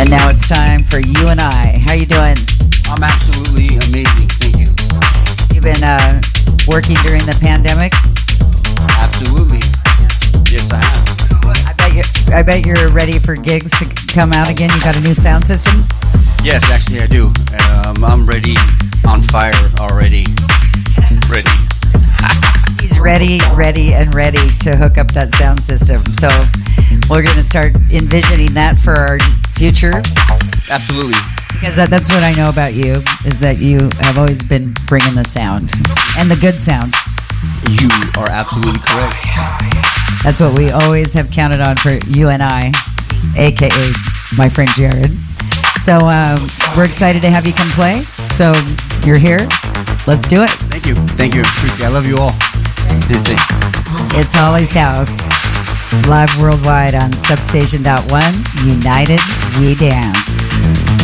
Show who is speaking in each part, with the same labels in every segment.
Speaker 1: And now it's time for you and I. How you doing?
Speaker 2: I'm absolutely amazing. Thank you.
Speaker 1: You've been uh, working during the pandemic.
Speaker 2: Absolutely. Yes, I have.
Speaker 1: I bet you. I bet you're ready for gigs to come out again. You got a new sound system.
Speaker 2: Yes, actually, I do. Um, I'm ready, on fire already. Ready.
Speaker 1: He's ready, ready, and ready to hook up that sound system. So we're going to start envisioning that for our future.
Speaker 2: Absolutely.
Speaker 1: Because that, that's what I know about you is that you have always been bringing the sound and the good sound.
Speaker 2: You are absolutely correct.
Speaker 1: That's what we always have counted on for you and I, aka my friend Jared. So uh, we're excited to have you come play. So you're here. Let's do it.
Speaker 2: Thank you. Thank you. I love you all. It's.
Speaker 1: It's Holly's House, live worldwide on Substation.1. United, we dance.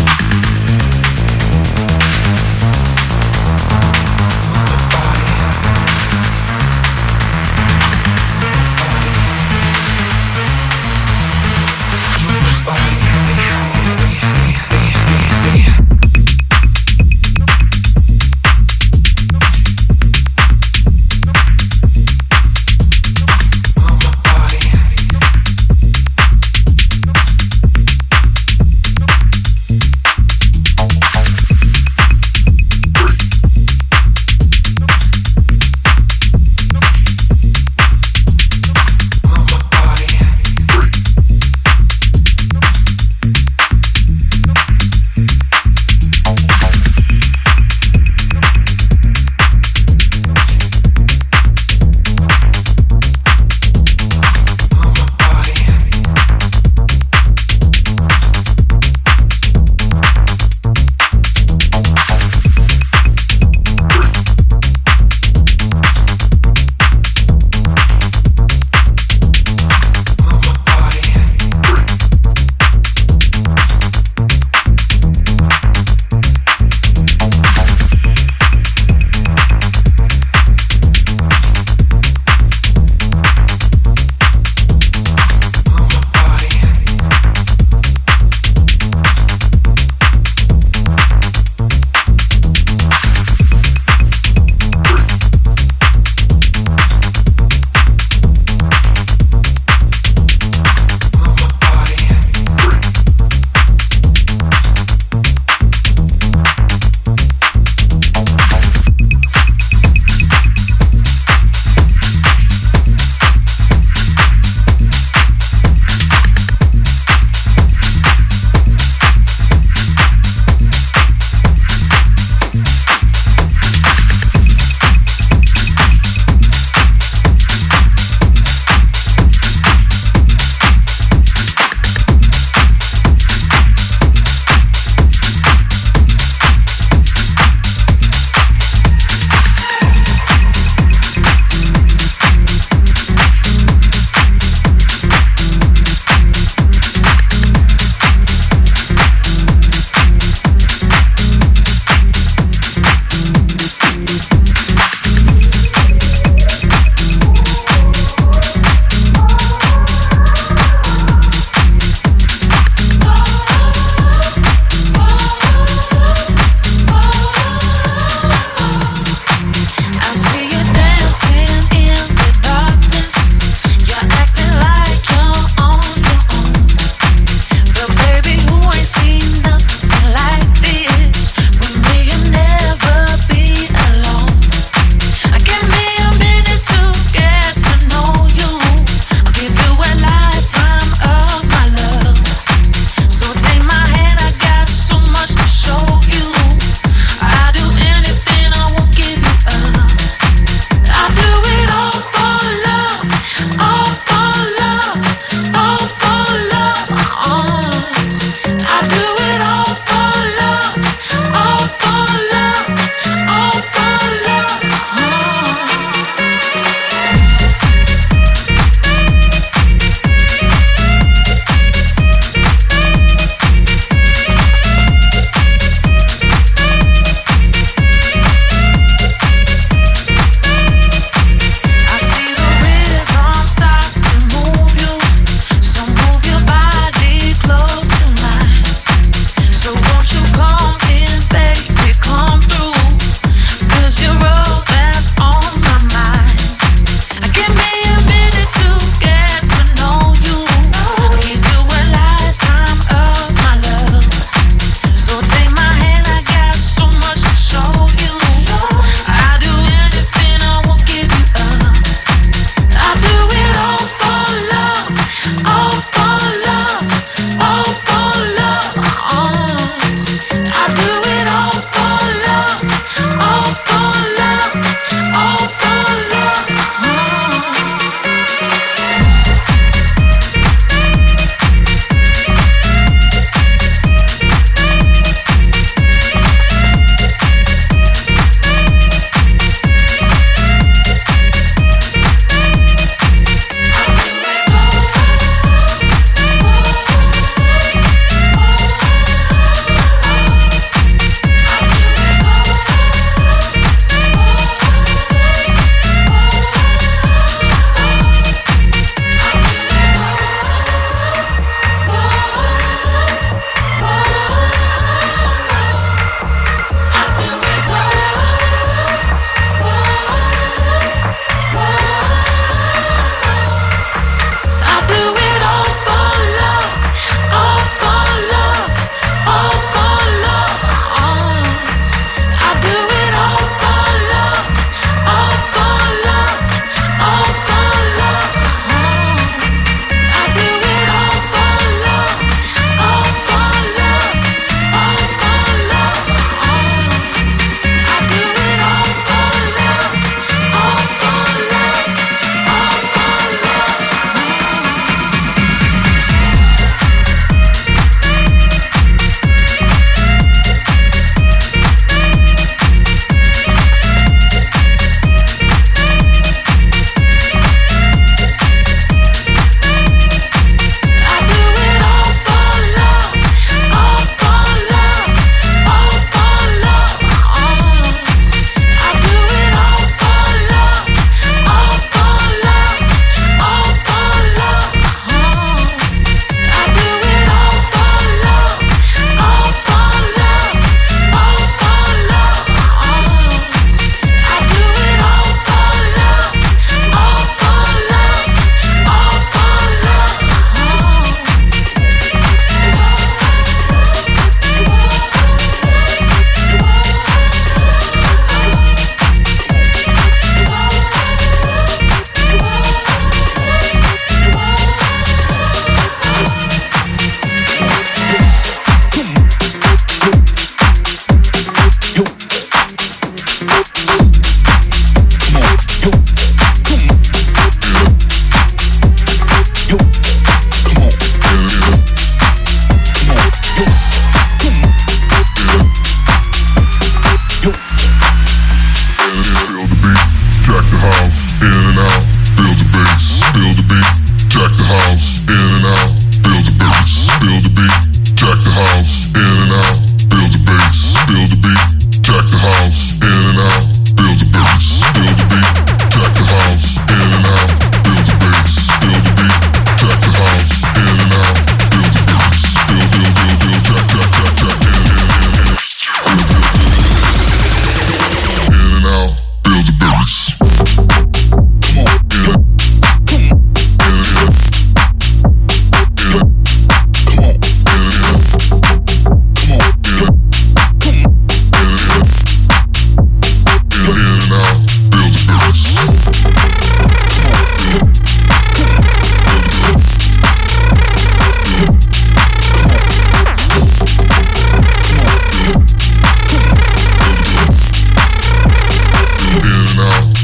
Speaker 3: world.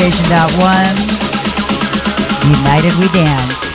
Speaker 3: Station.1. United We Dance.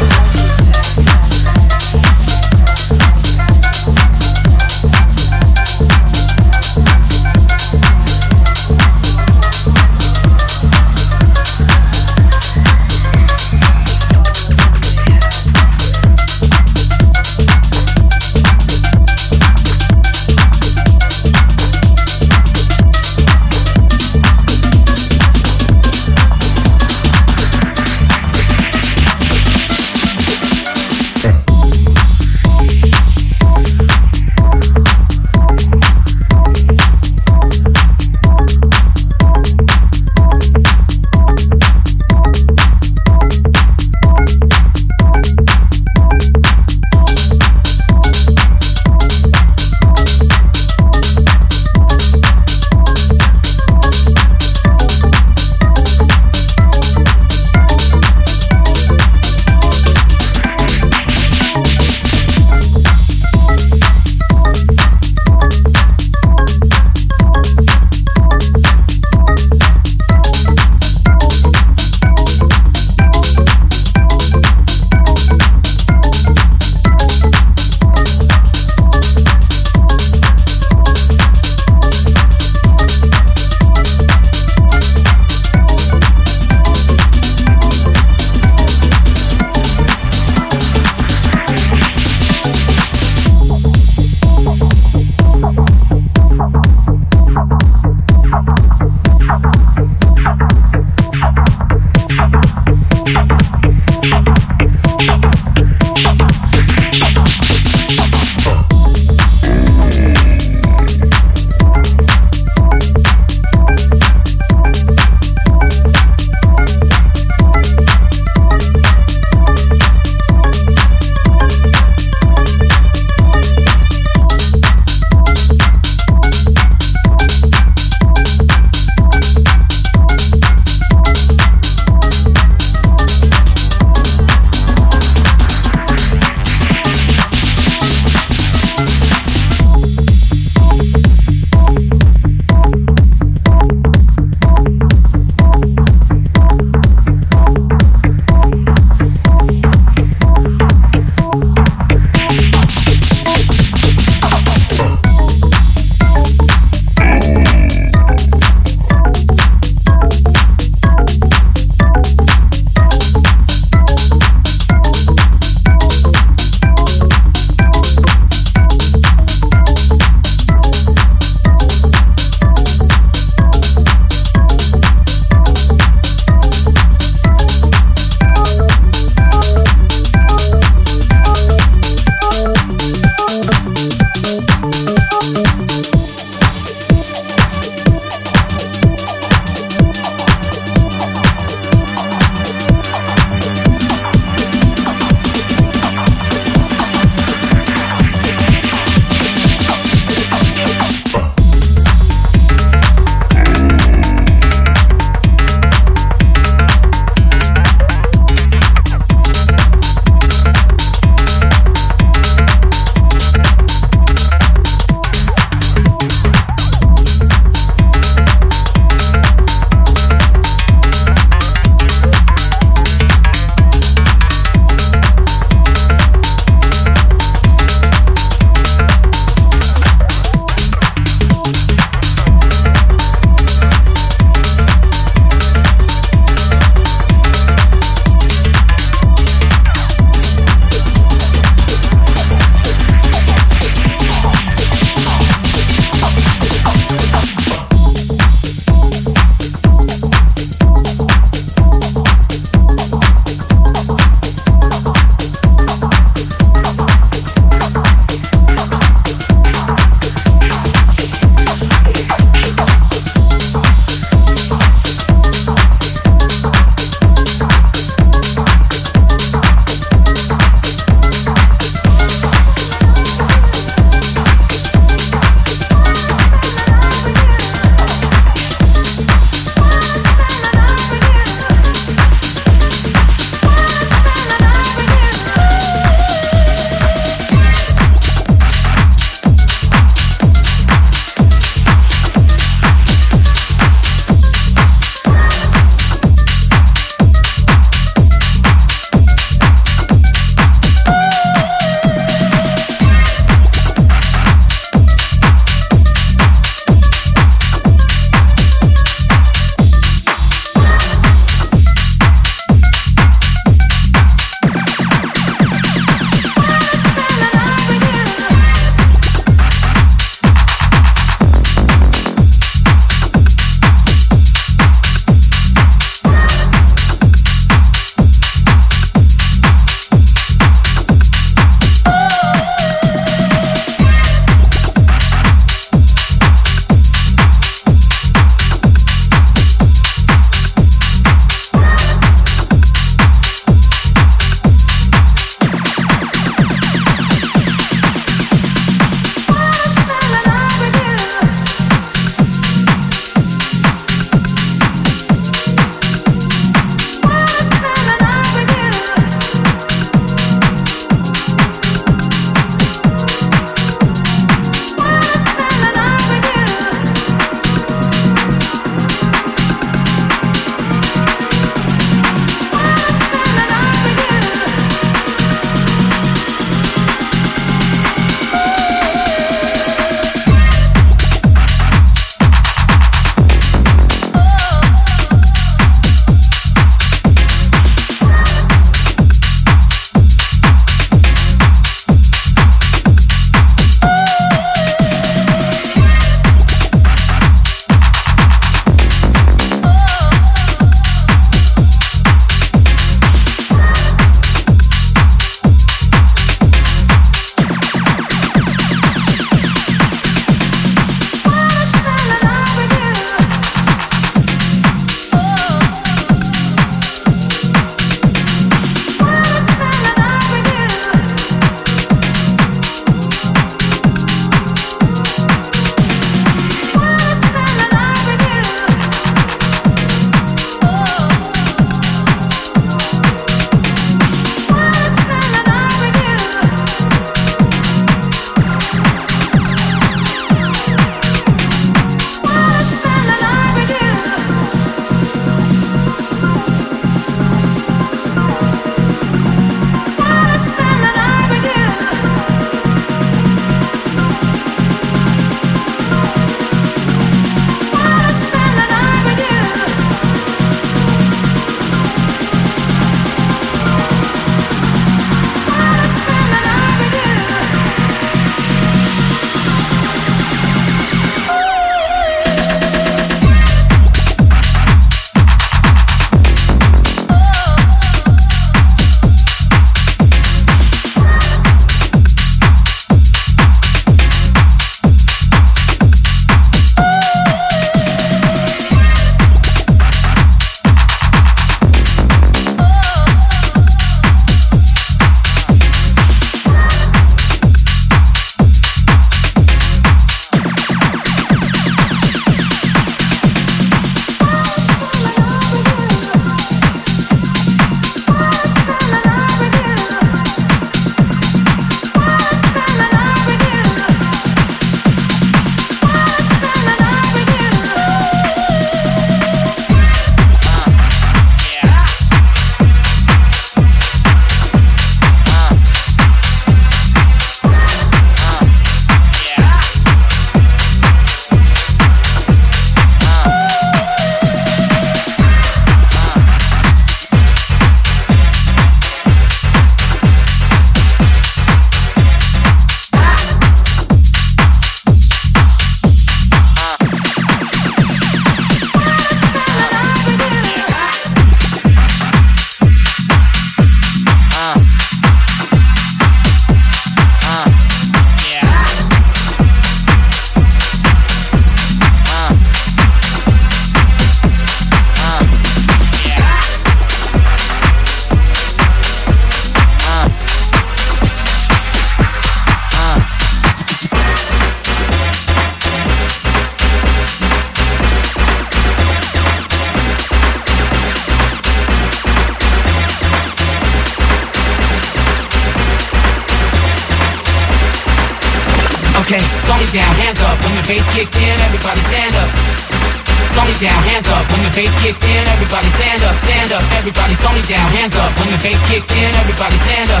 Speaker 4: When the bass kicks in, everybody stand up, stand up. Everybody, Tony down, hands up. When the bass kicks in, everybody stand up.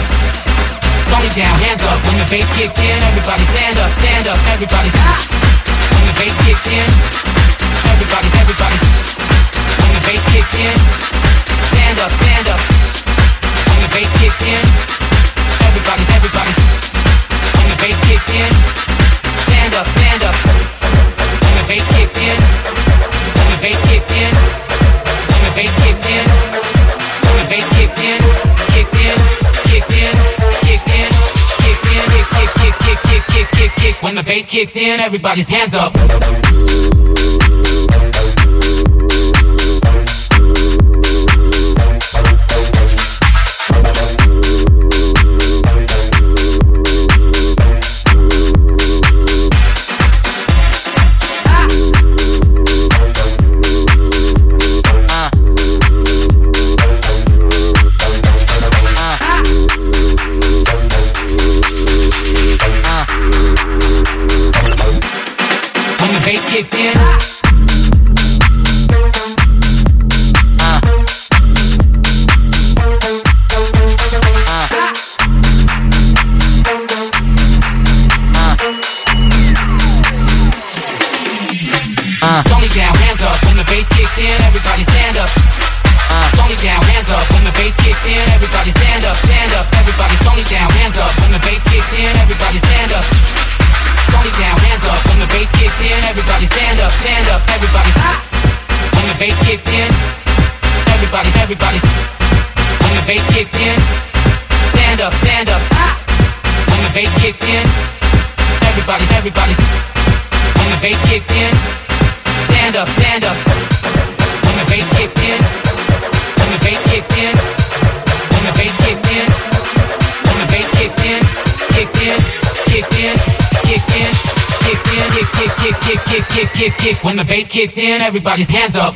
Speaker 4: Tony down, hands up. When the bass kicks in, everybody stand up, stand up. Everybody, when the bass kicks in, everybody, everybody. When the bass kicks in, stand up, stand up. When the bass kicks in, everybody, everybody. When the bass kicks in, stand up, stand up. When the bass kicks in, bass kicks in, when the bass kicks in, when the bass kicks in, kicks in, kicks in, kicks in, kicks in, kick, kick, kick, kick, kick, kick, kick, kick. When the bass kicks in, everybody's hands up. Uh. Tony down, hands up. When the bass kicks in, everybody stand up. Uh. Tony down, hands up. When the bass kicks in, everybody stand up, stand up. Everybody, Tony down, hands up. When the bass kicks in, everybody stand up. Tony down, hands up. When the bass kicks in, everybody stand up, stand up. Everybody, when the bass kicks in, everybody, everybody. When the bass kicks in, stand up, stand up. When the bass kicks in, everybody, everybody. When the bass kicks in, stand up, stand up. When the bass kicks in, when the bass kicks in, when the bass kicks in, when the bass kicks in, kicks in, kicks in, kicks in, kicks in, kick, kick, kick, kick, kick, kick, kick, kick. When the bass kicks in, everybody's hands up.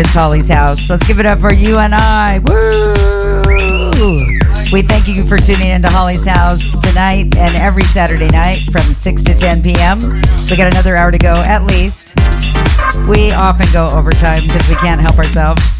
Speaker 1: It's Holly's house. Let's give it up for U&I. Woo! We thank you for tuning into Holly's house tonight and every Saturday night from 6 to 10 p.m. We got another hour to go at least. We often go overtime because we can't help ourselves.